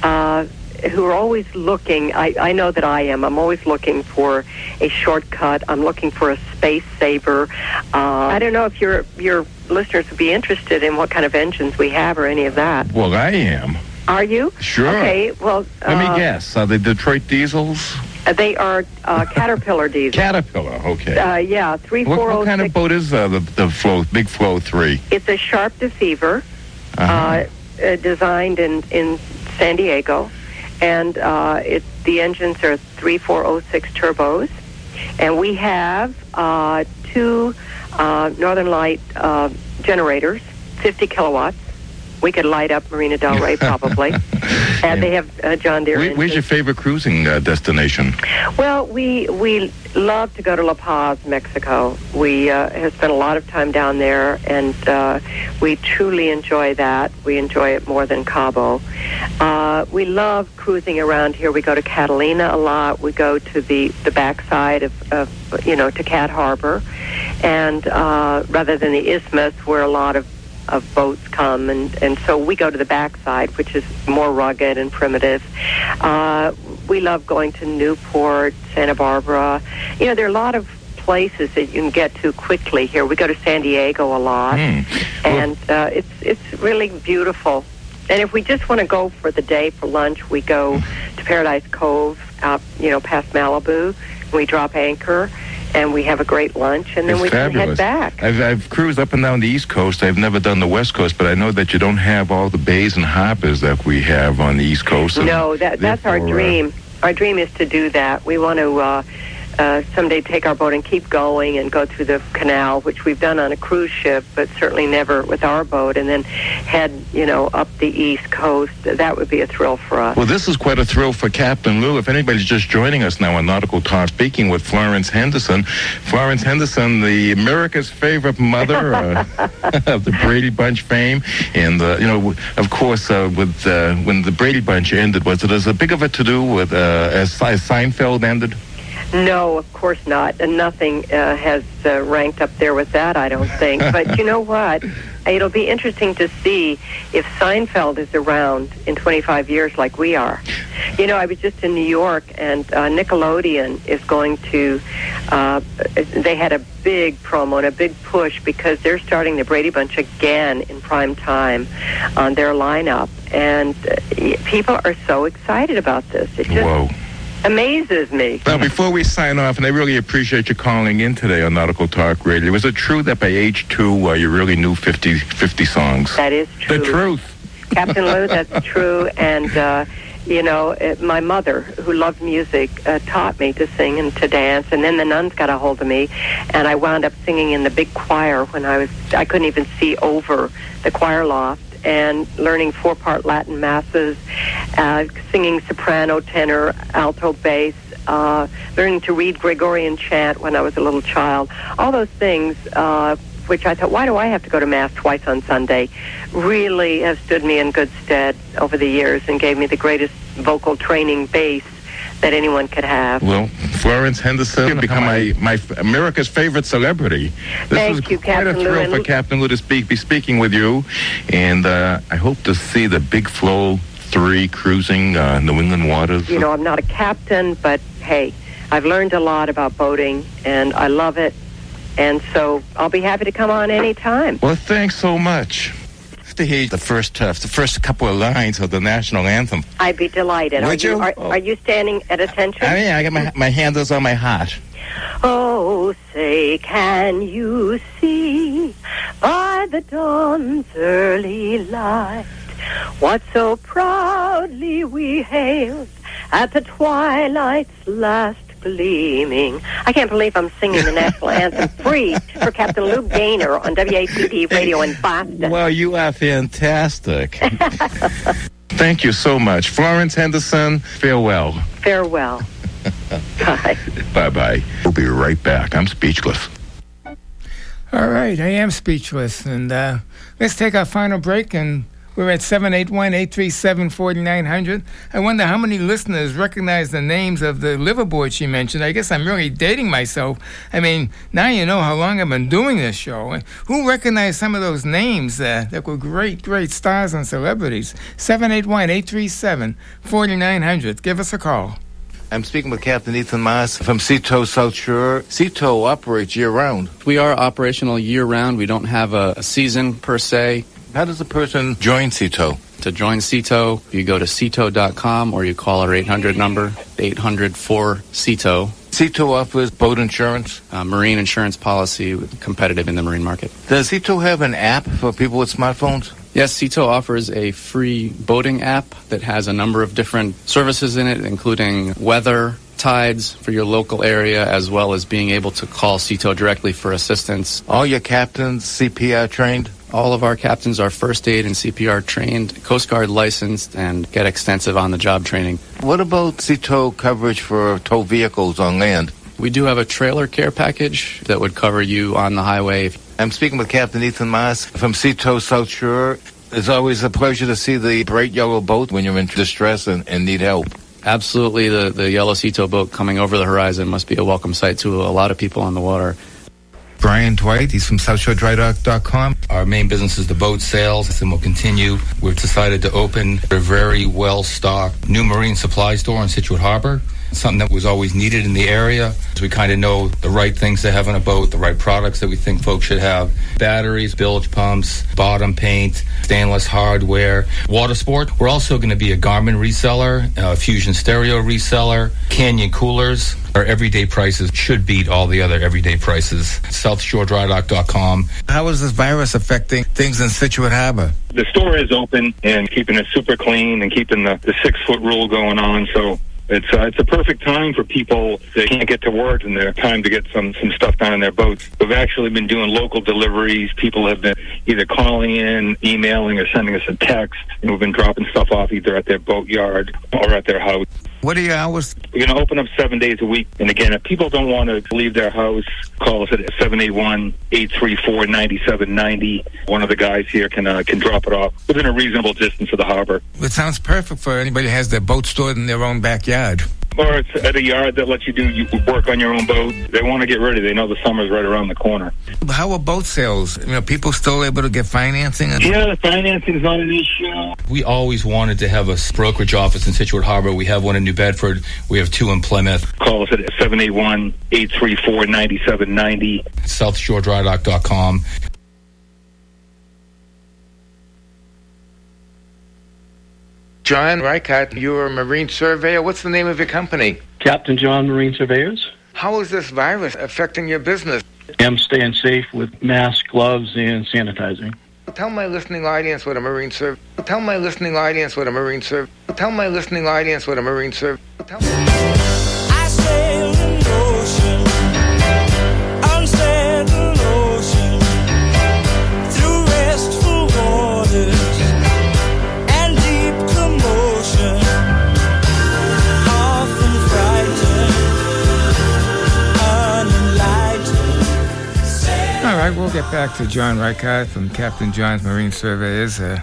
uh, who are always looking. I, I know that I am. I'm always looking for a shortcut. I'm looking for a space saver. Uh, I don't know if your your listeners would be interested in what kind of engines we have or any of that. Well, I am. Are you? Sure. Okay. Well, Let me uh, guess. Are they Detroit diesels? They are uh, Caterpillar diesel. Caterpillar, okay. Uh, yeah, three what, four what oh kind of boat is uh, the, the Flo, Big Flo 3? It's a Sharp Deceiver, Uh-huh. uh, uh, designed in in San Diego, and uh, it the engines are three four oh six turbos, and we have uh, two uh, Northern Light uh, generators, fifty kilowatts. We could light up Marina Del Rey probably, and they have uh, John Deere. Where, where's your favorite cruising uh, destination? Well, we we love to go to La Paz, Mexico. We uh, have spent a lot of time down there, and uh, we truly enjoy that. We enjoy it more than Cabo. Uh, we love cruising around here. We go to Catalina a lot. We go to the the backside of, of you know to Cat Harbor, and uh, rather than the Isthmus, where a lot of of boats come, and, and so we go to the backside, which is more rugged and primitive. Uh, we love going to Newport, Santa Barbara. You know, there are a lot of places that you can get to quickly here. We go to San Diego a lot, and uh, it's it's really beautiful. And if we just want to go for the day for lunch, we go to Paradise Cove, out you know past Malibu. And we drop anchor, and we have a great lunch, and then it's we fabulous. can head back. I've, I've cruised up and down the East Coast. I've never done the West Coast, but I know that you don't have all the bays and harbors that we have on the East Coast. No, that that's our uh, dream. Our dream is to do that. We want to uh, uh, someday take our boat and keep going and go through the canal, which we've done on a cruise ship, but certainly never with our boat, and then head, you know, up the east coast. That would be a thrill for us. Well, this is quite a thrill for Captain Lou. If anybody's just joining us now on Nautical Talk, speaking with Florence Henderson. Florence Henderson, the America's favorite mother uh, of the Brady Bunch fame, and uh, you know, of course, uh, with uh, when the Brady Bunch ended, was it as big of a to do with as Seinfeld ended? No, of course not. And nothing uh, has uh, ranked up there with that, I don't think. but you know what? It'll be interesting to see if Seinfeld is around in 25 years like we are. You know, I was just in New York, and uh, Nickelodeon is going to. Uh, they had a big promo and a big push because they're starting the Brady Bunch again in prime time on their lineup, and uh, people are so excited about this. It just Whoa. Amazes me. Now, before we sign off, and I really appreciate you calling in today on Nautical Talk Radio, was it true that by age two, uh, you really knew 50, 50 songs? That is true. The truth. Captain Lou, that's true. And, uh, you know, uh, my mother, who loved music, uh, taught me to sing and to dance. And then the nuns got a hold of me, and I wound up singing in the big choir when I was, I couldn't even see over the choir loft. And learning four-part Latin masses, uh, singing soprano, tenor, alto, bass, uh, learning to read Gregorian chant when I was a little child. All those things, uh, which I thought, why do I have to go to mass twice on Sunday? Really have stood me in good stead over the years and gave me the greatest vocal training base that anyone could have. Well, Florence Henderson become my, my America's favorite celebrity. This Thank was you, quite a Captain Lou, thrill for and- Captain Lou to speak, be speaking with you, and uh, I hope to see the Big Flo Three cruising uh, New England waters. You know, I'm not a captain, but hey, I've learned a lot about boating, and I love it. And so I'll be happy to come on any time. Well, thanks so much. To hear the first uh, the first couple of lines of the national anthem. I'd be delighted. Would are you? Are, are you standing at attention? I mean, I got my my handles on my heart. Oh, say, can you see by the dawn's early light what so proudly we hailed at the twilight's last gleaming? I can't believe I'm singing the national anthem free for Captain Lou Gaynor on WATD Radio in Boston. Well, you are fantastic. Thank you so much, Florence Henderson. Farewell. Farewell. Bye. Bye bye. We'll be right back. I'm speechless. All right, I am speechless. And uh, let's take our final break. And we're at 781 837 4900. I wonder how many listeners recognize the names of the liveaboard she mentioned. I guess I'm really dating myself. I mean, now you know how long I've been doing this show. And Who recognized some of those names uh, that were great, great stars and celebrities? 781 837 4900. Give us a call. I'm speaking with Captain Ethan Moss from Seatow South Shore. Seatow operates year round. We are operational year round. We don't have a, a season per se. How does a person join Seatow? To join Sea Tow, you go to seatow.com or you call our 800 number, 800 4 Sea Tow. Seatow offers boat insurance. Uh, marine insurance policy, competitive in the marine market. Does Seatow have an app for people with smartphones? Yes, Sea Tow offers a free boating app that has a number of different services in it, including weather, tides for your local area, as well as being able to call Sea Tow directly for assistance. All your captains CPR trained? All of our captains are first aid and CPR trained, Coast Guard licensed, and get extensive on the job training. What about Seatow coverage for tow vehicles on land? We do have a trailer care package that would cover you on the highway. I'm speaking with Captain Ethan Moss from Seatow South Shore. It's always a pleasure to see the bright yellow boat when you're in distress and, and need help. Absolutely, the, the yellow Sea Tow boat coming over the horizon must be a welcome sight to a lot of people on the water. Brian Dwight. He's from SouthShoreDryDock.com. Our main business is the boat sales, and we'll continue. We've decided to open a very well-stocked new marine supply store in Scituate Harbor. Something that was always needed in the area. So we kind of know the right things to have on a boat, the right products that we think folks should have. Batteries, bilge pumps, bottom paint, stainless hardware, water sport. We're also going to be a Garmin reseller, a Fusion Stereo reseller, Canyon coolers. Our everyday prices should beat all the other everyday prices. SouthShoreDryDock.com. How is this virus affecting things in Scituate Harbor? the store is open and keeping it super clean and keeping the, the six foot rule going on. So It's uh, it's a perfect time for people that can't get to work and their time to get some some stuff done in their boats. We've actually been doing local deliveries. People have been either calling in, emailing, or sending us a text, and we've been dropping stuff off either at their boat yard or at their house. What are your hours? We're going to open up seven days a week. And again, if people don't want to leave their house, call us at 781-834-9790. One of the guys here can uh, can drop it off within a reasonable distance of the harbor. It sounds perfect for anybody who has their boat stored in their own backyard. Or it's at a yard that lets you do you work on your own boat. They want to get ready. They know the summer's right around the corner. How are boat sales? You know, people still able to get financing? Yeah, the financing's not an issue. We always wanted to have a brokerage office in Scituate Harbor. We have one in New Bedford. We have two in Plymouth. Call us at 781-834-9790. SouthShoreDrydock.com. John Reichert, you're a marine surveyor. What's the name of your company? Captain John Marine Surveyors. How is this virus affecting your business? I am staying safe with masks, gloves, and sanitizing. Tell my listening audience what a marine survey. Tell my listening audience what a marine survey. Tell my listening audience what a marine survey. Tell get back to John Reichert from Captain John's Marine Surveyors. Uh,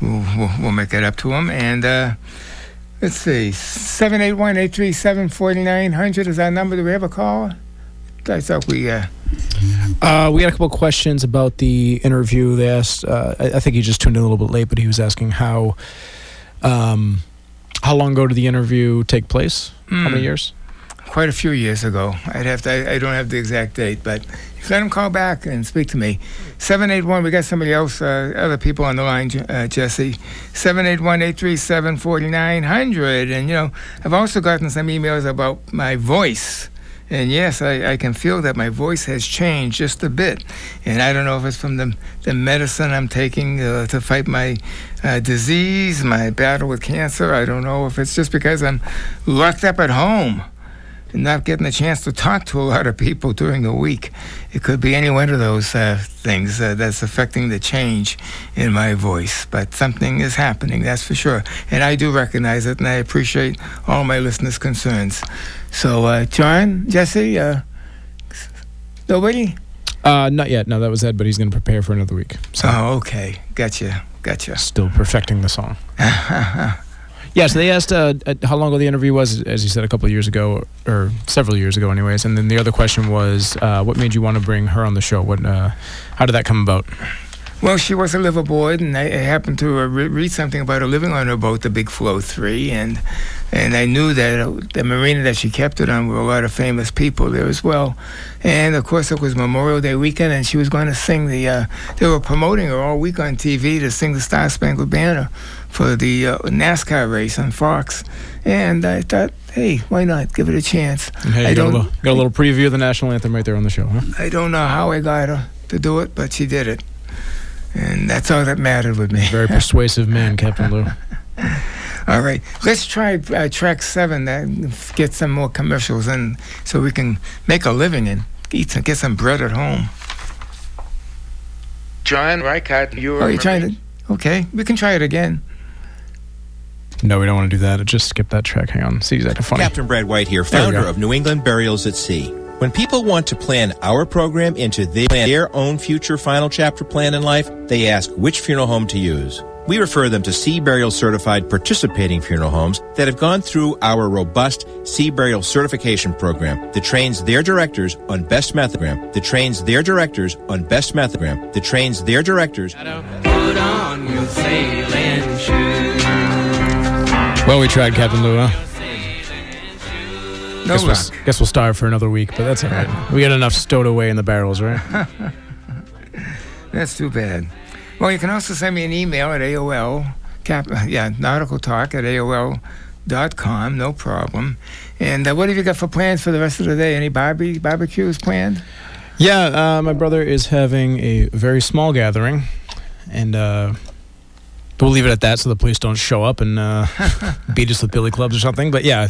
we'll, we'll, we'll make that up to him. And uh, let's see, 781 837 4900 is our number. Do we have a call? I thought we. Uh, Uh, we had a couple of questions about the interview. They asked, uh, I, I think he just tuned in a little bit late, but he was asking how, um, how long ago did the interview take place? How many Hmm. years? quite a few years ago. I'd have to. I, I don't have the exact date, but let him call back and speak to me. Seven eight one. We got somebody else. Uh, other people on the line. Uh, Jesse. Seven eight one eight three seven forty nine hundred. And you know, I've also gotten some emails about my voice. And yes, I, I can feel that my voice has changed just a bit. And I don't know if it's from the, the medicine I'm taking uh, to fight my uh, disease, my battle with cancer. I don't know if it's just because I'm locked up at home not getting a chance to talk to a lot of people during the week. It could be any one of those uh, things uh, that's affecting the change in my voice. But something is happening, that's for sure. And I do recognize it, and I appreciate all my listeners' concerns. So, uh, John, Jesse, uh, nobody? Uh, not yet. No, that was Ed, but he's going to prepare for another week. So Oh, okay. Gotcha. Gotcha. still perfecting the song. Yeah, so they asked uh, uh, how long ago the interview was, as you said, a couple of years ago, or several years ago, anyways. And then the other question was, uh, what made you want to bring her on the show? What, uh, how did that come about? Well, she was a liveaboard, and I, I happened to uh, re- read something about her living on her boat, the Big Flo Three, and and I knew that uh, the marina that she kept it on were a lot of famous people there as well. And of course, it was Memorial Day weekend, and she was going to sing the. Uh, they were promoting her all week on TV to sing the Star Spangled Banner for the uh, NASCAR race on Fox. And I thought, hey, why not give it a chance? And hey, I you got a, little, got a little preview of the national anthem right there on the show, huh? I don't know how I got her to do it, but she did it. And that's all that mattered with me. Very persuasive man, Captain Lou. all right. Let's try uh, track seven, that get some more commercials in so we can make a living and eat some, get some bread at home. John Reichert, you were Oh, you're trying to. Okay, we can try it again. No, we don't want to do that. Just skip that track. Hang on. See, exactly funny. Captain Brad White here, founder of New England Burials at Sea. When people want to plan our program into their, their own future final chapter plan in life, they ask which funeral home to use. We refer them to Sea Burial certified participating funeral homes that have gone through our robust Sea Burial certification program that trains their directors on best methogram, that trains their directors on best methogram, that trains their directors. Put on your sailing shoes. Well, we tried, Captain Lou, huh? No guess, we'll, guess we'll starve for another week, but that's all right. We got enough stowed away in the barrels, right? That's too bad. Well, you can also send me an email at AOL, cap, yeah, nautical talk at AOL dot com, no problem. And uh, what have you got for plans for the rest of the day? Any barbie barbecues planned? Yeah, uh, my brother is having a very small gathering, and uh, we'll leave it at that so the police don't show up and uh, beat us with billy clubs or something. But yeah,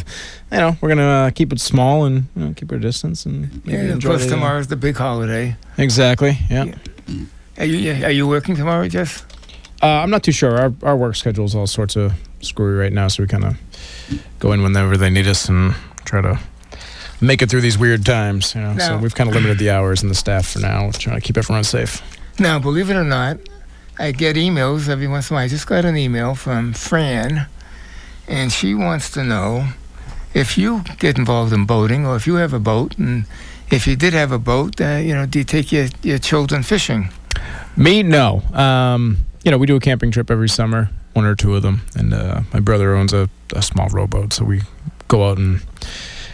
you know, we're gonna uh, keep it small and you know, keep our distance and maybe Yeah, enjoy plus the, uh, tomorrow's the big holiday. Exactly. Yeah. Are you are you working tomorrow, Jeff? Uh, I'm not too sure. Our our work schedule is all sorts of screwy right now, so we kind of go in whenever they need us and try to make it through these weird times. You know, so we've kind of limited the hours and the staff for now, trying to keep everyone safe. Now, believe it or not, I get emails every once in a while. I just got an email from Fran, and she wants to know if you get involved in boating or if you have a boat, and if you did have a boat, uh, you know, do you take your, your children fishing? Me, no. Um, you know, we do a camping trip every summer, one or two of them, and uh, my brother owns a, a small rowboat, so we go out and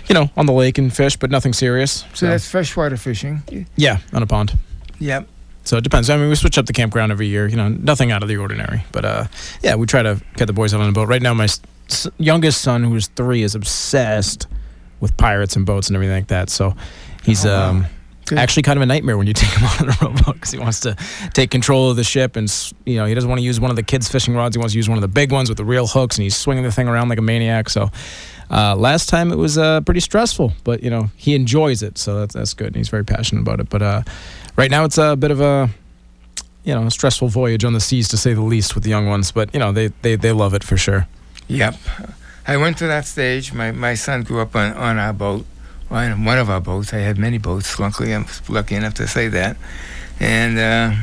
you know on the lake and fish, but nothing serious. So that's freshwater fishing. yeah, on a pond. Yep. So it depends. I mean, we switch up the campground every year. You know, nothing out of the ordinary. But uh, yeah, we try to get the boys out on the boat. Right now, my s- youngest son, who's three, is obsessed with pirates and boats and everything like that. So he's Oh, wow. um, actually kind of a nightmare when you take him on a rowboat because he wants to take control of the ship and you know he doesn't want to use one of the kids' fishing rods. He wants to use one of the big ones with the real hooks, and he's swinging the thing around like a maniac. So. Uh, last time it was uh, pretty stressful, but you know he enjoys it, so that's that's good. And he's very passionate about it. But uh, right now it's a bit of a you know, a stressful voyage on the seas to say the least with the young ones. But you know, they they, they love it for sure. Yep. I went to that stage. My my son grew up on, on our boat, on one of our boats. I had many boats. Luckily, I'm lucky enough to say that. And uh,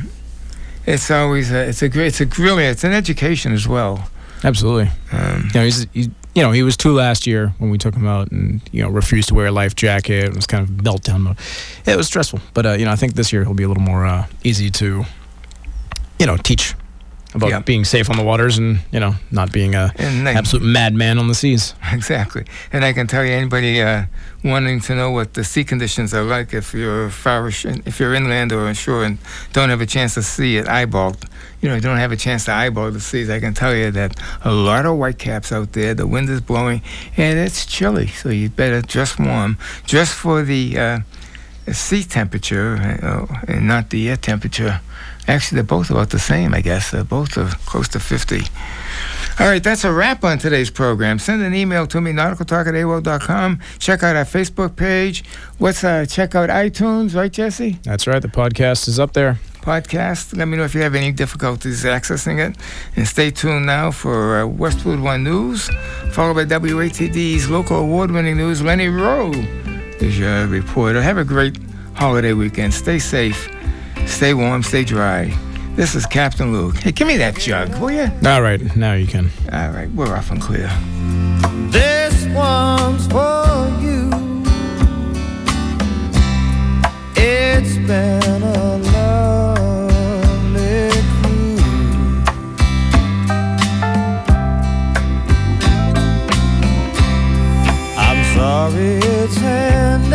it's always a, it's a great it's a really it's an education as well. Absolutely. Um, You know, he's, he's you know he was two last year when we took him out, and you know refused to wear a life jacket. It was kind of meltdown mode. It was stressful, but uh, you know I think this year he'll be a little more uh, easy to, you know, teach about Yeah. being safe on the waters and you know not being a And absolute madman on the seas. Exactly. And I can tell you, anybody uh, wanting to know what the sea conditions are like, if you're far, if you're inland or ashore and don't have a chance to see it eyeball, you know, you don't have a chance to eyeball the seas, I can tell you that a lot of whitecaps out there. The wind is blowing, and it's chilly, so you better dress warm, just for the uh, sea temperature uh, and not the air temperature. Actually, they're both about the same, I guess. They're both are close to 50. All right, that's a wrap on today's program. Send an email to me, nauticaltalk at AOL.com. Check out our Facebook page. What's uh, check out iTunes, right, Jesse? That's right. The podcast is up there. Podcast. Let me know if you have any difficulties accessing it. And stay tuned now for uh, Westwood One News, followed by WATD's local award winning news. Lenny Rowe is your reporter. Have a great holiday weekend. Stay safe, stay warm, stay dry. This is Captain Luke. Hey, give me that jug, will you? All right, now you can. All right, we're off and clear. This one's for you. It's been a lovely cruise. I'm sorry it's ended.